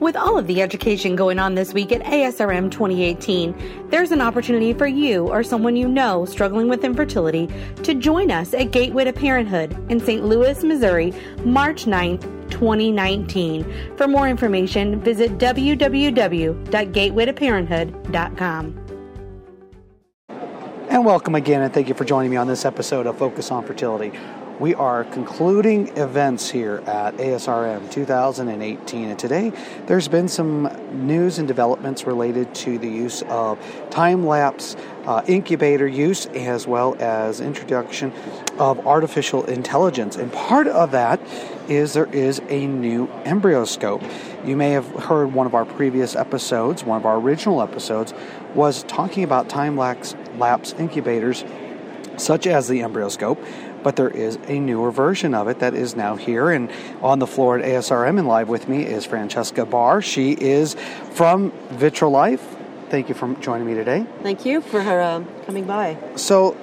With all of the education going on this week at ASRM 2018, there's an opportunity for you or someone you know struggling with infertility to join us at Gateway to Parenthood in St. Louis, Missouri, March 9th, 2019. For more information, visit www.gatewaytoparenthood.com. And welcome again, and thank you for joining me on this episode of Focus on Fertility. We are concluding events here at ASRM 2018, and today there's been some news and developments related to the use of time lapse uh, incubator use as well as introduction of artificial intelligence. And part of that is there is a new embryoscope. You may have heard one of our previous episodes, one of our original episodes, was talking about time lapse, incubators such as the embryoscope but there is a newer version of it that is now here. And on the floor at ASRM and live with me is Francesca Barr. She is from Vitrolife. Thank you for joining me today. Thank you for her uh, coming by. So,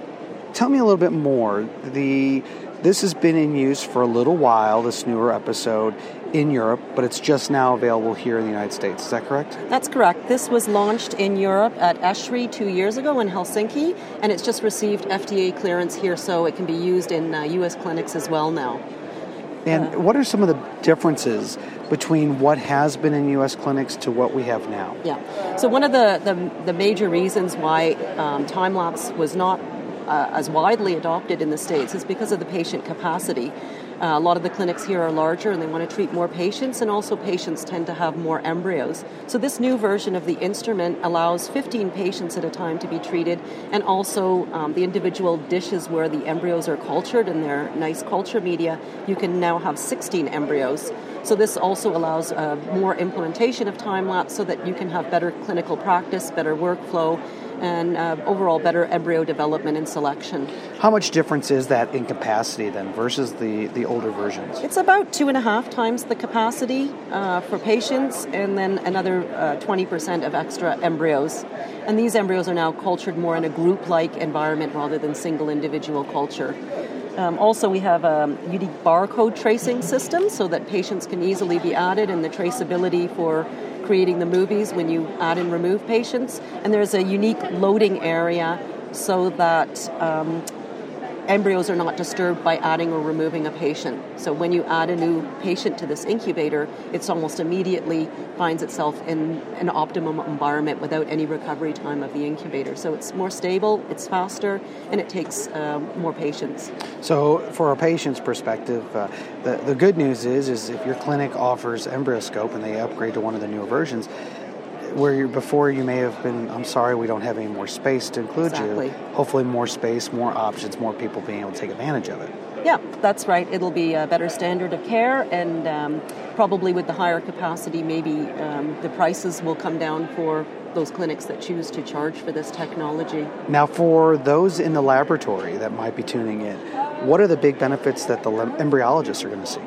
tell me a little bit more. The this has been in use for a little while. This newer episode in Europe, but it's just now available here in the United States. Is that correct? That's correct. This was launched in Europe at ESHRE two years ago in Helsinki, and it's just received FDA clearance here, so it can be used in uh, U.S. clinics as well now. And uh, what are some of the differences between what has been in U.S. clinics to what we have now? Yeah. So one of the, the, the major reasons why um, time lapse was not uh, as widely adopted in the States is because of the patient capacity. Uh, a lot of the clinics here are larger and they want to treat more patients, and also patients tend to have more embryos. So, this new version of the instrument allows 15 patients at a time to be treated, and also um, the individual dishes where the embryos are cultured in their nice culture media, you can now have 16 embryos. So, this also allows uh, more implementation of time lapse so that you can have better clinical practice, better workflow, and uh, overall better embryo development and selection. How much difference is that in capacity then versus the, the older versions? It's about two and a half times the capacity uh, for patients, and then another uh, 20% of extra embryos. And these embryos are now cultured more in a group like environment rather than single individual culture. Um, also, we have a unique barcode tracing system so that patients can easily be added, and the traceability for creating the movies when you add and remove patients. And there's a unique loading area so that um, embryos are not disturbed by adding or removing a patient. So when you add a new patient to this incubator, it's almost immediately finds itself in an optimum environment without any recovery time of the incubator. So it's more stable, it's faster, and it takes uh, more patients. So for a patient's perspective, uh, the, the good news is, is if your clinic offers EmbryoScope and they upgrade to one of the newer versions, where before you may have been, I'm sorry, we don't have any more space to include exactly. you. Hopefully, more space, more options, more people being able to take advantage of it. Yeah, that's right. It'll be a better standard of care, and um, probably with the higher capacity, maybe um, the prices will come down for those clinics that choose to charge for this technology. Now, for those in the laboratory that might be tuning in, what are the big benefits that the embryologists are going to see?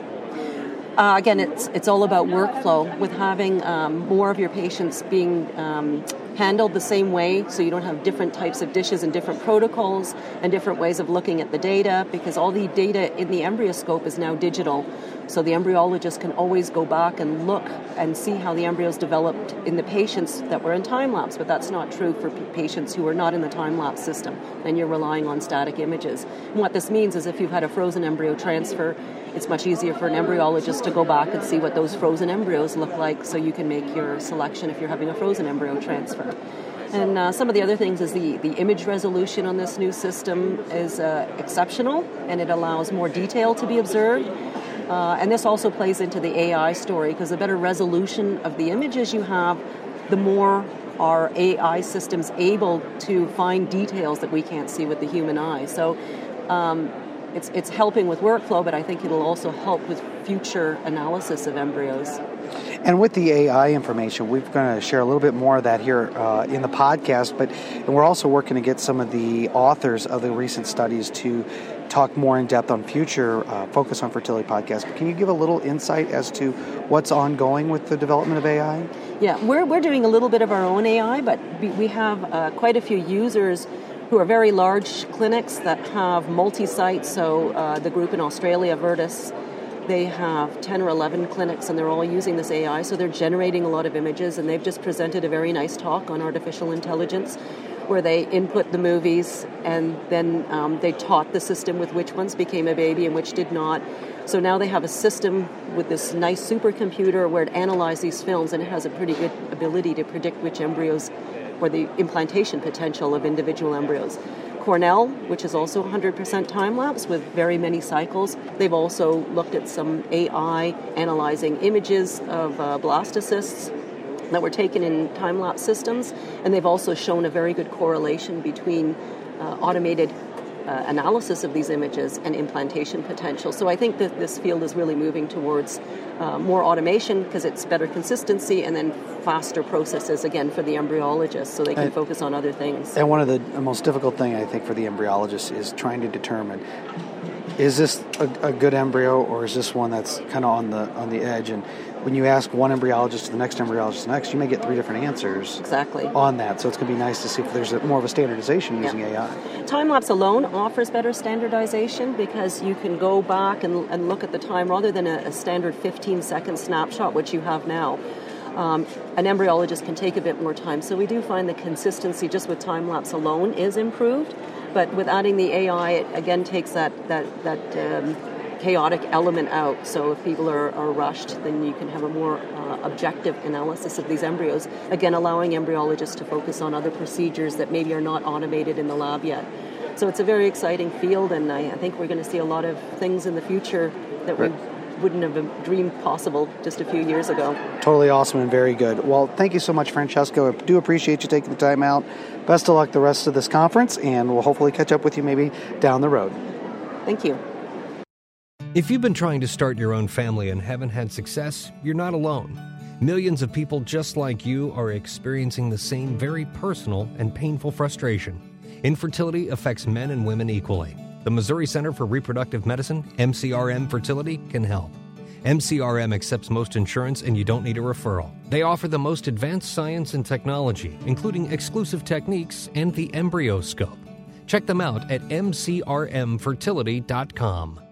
Uh, again, it's it's all about workflow. With having um, more of your patients being um, handled the same way, so you don't have different types of dishes and different protocols and different ways of looking at the data, because all the data in the embryoscope is now digital. So the embryologist can always go back and look and see how the embryos developed in the patients that were in time lapse, but that's not true for p- patients who are not in the time lapse system. Then you're relying on static images. And what this means is if you've had a frozen embryo transfer, it's much easier for an embryologist to go back and see what those frozen embryos look like so you can make your selection if you're having a frozen embryo transfer. And uh, some of the other things is the, the image resolution on this new system is uh, exceptional and it allows more detail to be observed. Uh, and this also plays into the AI story because the better resolution of the images you have, the more our AI systems able to find details that we can't see with the human eye. So um, it's, it's helping with workflow, but I think it'll also help with future analysis of embryos. And with the AI information, we're going to share a little bit more of that here uh, in the podcast, but and we're also working to get some of the authors of the recent studies to talk more in depth on future uh, Focus on Fertility podcast. But can you give a little insight as to what's ongoing with the development of AI? Yeah, we're, we're doing a little bit of our own AI, but we have uh, quite a few users who are very large clinics that have multi sites. So, uh, the group in Australia, Virtus, they have 10 or 11 clinics and they're all using this AI, so they're generating a lot of images. And they've just presented a very nice talk on artificial intelligence where they input the movies and then um, they taught the system with which ones became a baby and which did not. So now they have a system with this nice supercomputer where it analyzes these films and it has a pretty good ability to predict which embryos or the implantation potential of individual embryos. Cornell, which is also 100% time lapse with very many cycles. They've also looked at some AI analyzing images of uh, blastocysts that were taken in time lapse systems, and they've also shown a very good correlation between uh, automated uh, analysis of these images and implantation potential. So I think that this field is really moving towards uh, more automation because it's better consistency and then faster processes again for the embryologist so they can and, focus on other things. And one of the most difficult thing I think for the embryologist is trying to determine is this a, a good embryo or is this one that's kind of on the on the edge and when you ask one embryologist to the next embryologist next, you may get three different answers. Exactly. On that, so it's going to be nice to see if there's a, more of a standardization using yeah. AI. Time lapse alone offers better standardization because you can go back and, and look at the time rather than a, a standard 15 second snapshot, which you have now. Um, an embryologist can take a bit more time. So we do find the consistency just with time lapse alone is improved, but with adding the AI, it again takes that that that. Um, chaotic element out. So if people are, are rushed, then you can have a more uh, objective analysis of these embryos. Again, allowing embryologists to focus on other procedures that maybe are not automated in the lab yet. So it's a very exciting field, and I, I think we're going to see a lot of things in the future that we wouldn't have dreamed possible just a few years ago. Totally awesome and very good. Well, thank you so much, Francesco. I do appreciate you taking the time out. Best of luck the rest of this conference, and we'll hopefully catch up with you maybe down the road. Thank you. If you've been trying to start your own family and haven't had success, you're not alone. Millions of people just like you are experiencing the same very personal and painful frustration. Infertility affects men and women equally. The Missouri Center for Reproductive Medicine, MCRM Fertility, can help. MCRM accepts most insurance and you don't need a referral. They offer the most advanced science and technology, including exclusive techniques and the EmbryoScope. Check them out at mcrmfertility.com.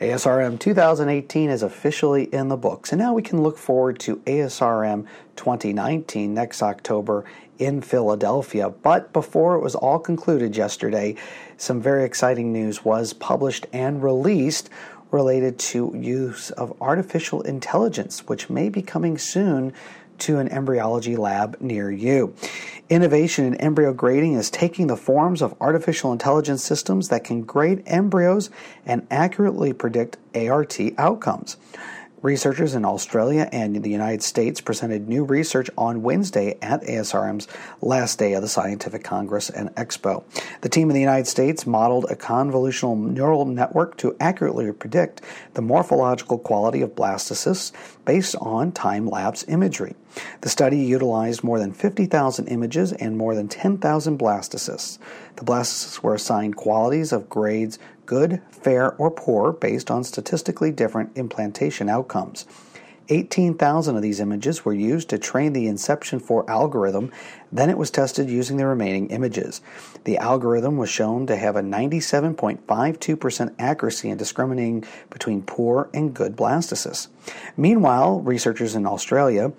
ASRM 2018 is officially in the books, and now we can look forward to ASRM 2019 next October in Philadelphia. But before it was all concluded yesterday, some very exciting news was published and released related to use of artificial intelligence, which may be coming soon to an embryology lab near you. Innovation in embryo grading is taking the forms of artificial intelligence systems that can grade embryos and accurately predict ART outcomes. Researchers in Australia and the United States presented new research on Wednesday at ASRM's last day of the Scientific Congress and Expo. The team in the United States modeled a convolutional neural network to accurately predict the morphological quality of blastocysts based on time lapse imagery. The study utilized more than 50,000 images and more than 10,000 blastocysts. The blastocysts were assigned qualities of grades good, fair, or poor based on statistically different implantation outcomes. 18,000 of these images were used to train the Inception 4 algorithm, then it was tested using the remaining images. The algorithm was shown to have a 97.52% accuracy in discriminating between poor and good blastocysts. Meanwhile, researchers in Australia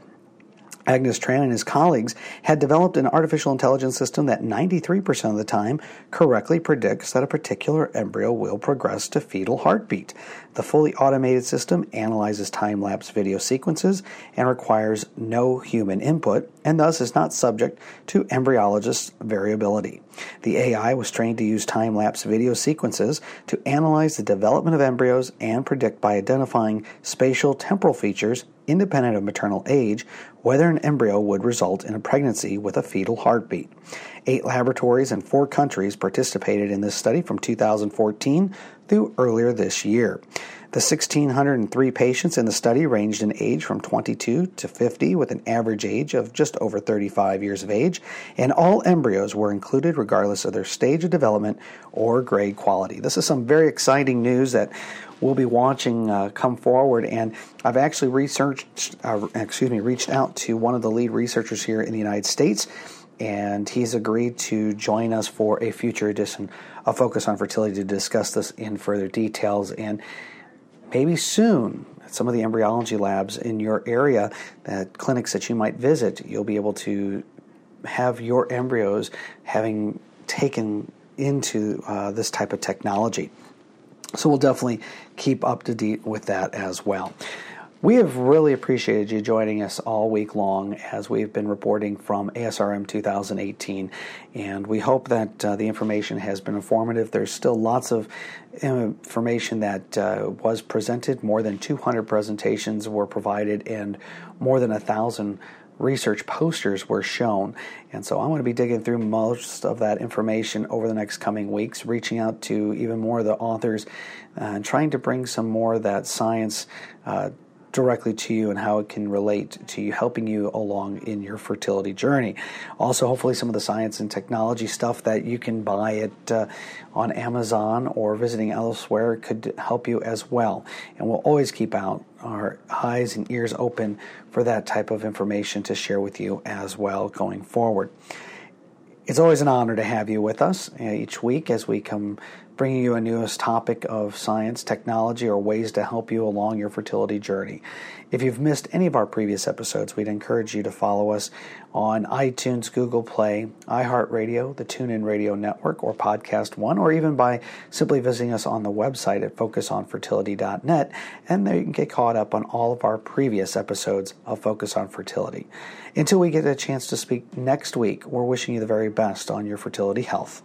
Aengus Tran and his colleagues had developed an artificial intelligence system that 93% of the time correctly predicts that a particular embryo will progress to fetal heartbeat. The fully automated system analyzes time lapse video sequences and requires no human input, and thus is not subject to embryologist variability. The AI was trained to use time lapse video sequences to analyze the development of embryos and predict by identifying spatial temporal features independent of maternal age, whether an embryo would result in a pregnancy with a fetal heartbeat. Eight laboratories in four countries participated in this study from 2014 through earlier this year. The 1,603 patients in the study ranged in age from 22 to 50, with an average age of just over 35 years of age, and all embryos were included regardless of their stage of development or grade quality. This is some very exciting news that we'll be watching uh, come forward. And I've actually researched, uh, excuse me, reached out to one of the lead researchers here in the United States, and he's agreed to join us for a future edition of Focus on Fertility to discuss this in further details. And maybe soon at some of the embryology labs in your area, that clinics that you might visit, you'll be able to have your embryos having taken into uh, this type of technology. So we'll definitely keep up to date with that as well. We have really appreciated you joining us all week long as we've been reporting from ASRM 2018, and we hope that uh, the information has been informative. There's still lots of information that uh, was presented. More than 200 presentations were provided, and more than a thousand research posters were shown. And so I'm going to be digging through most of that information over the next coming weeks, reaching out to even more of the authors uh, and trying to bring some more of that science. Uh, directly to you and how it can relate to you, helping you along in your fertility journey. Also, hopefully, some of the science and technology stuff that you can buy it uh, on Amazon or visiting elsewhere could help you as well. And we'll always keep out our eyes and ears open for that type of information to share with you as well going forward. It's always an honor to have you with us uh, each week as we come bringing you a newest topic of science, technology, or ways to help you along your fertility journey. If you've missed any of our previous episodes, we'd encourage you to follow us on iTunes, Google Play, iHeartRadio, the TuneIn Radio Network, or Podcast One, or even by simply visiting us on the website at focusonfertility.net, and there you can get caught up on all of our previous episodes of Focus on Fertility. Until we get a chance to speak next week, we're wishing you the very best on your fertility health.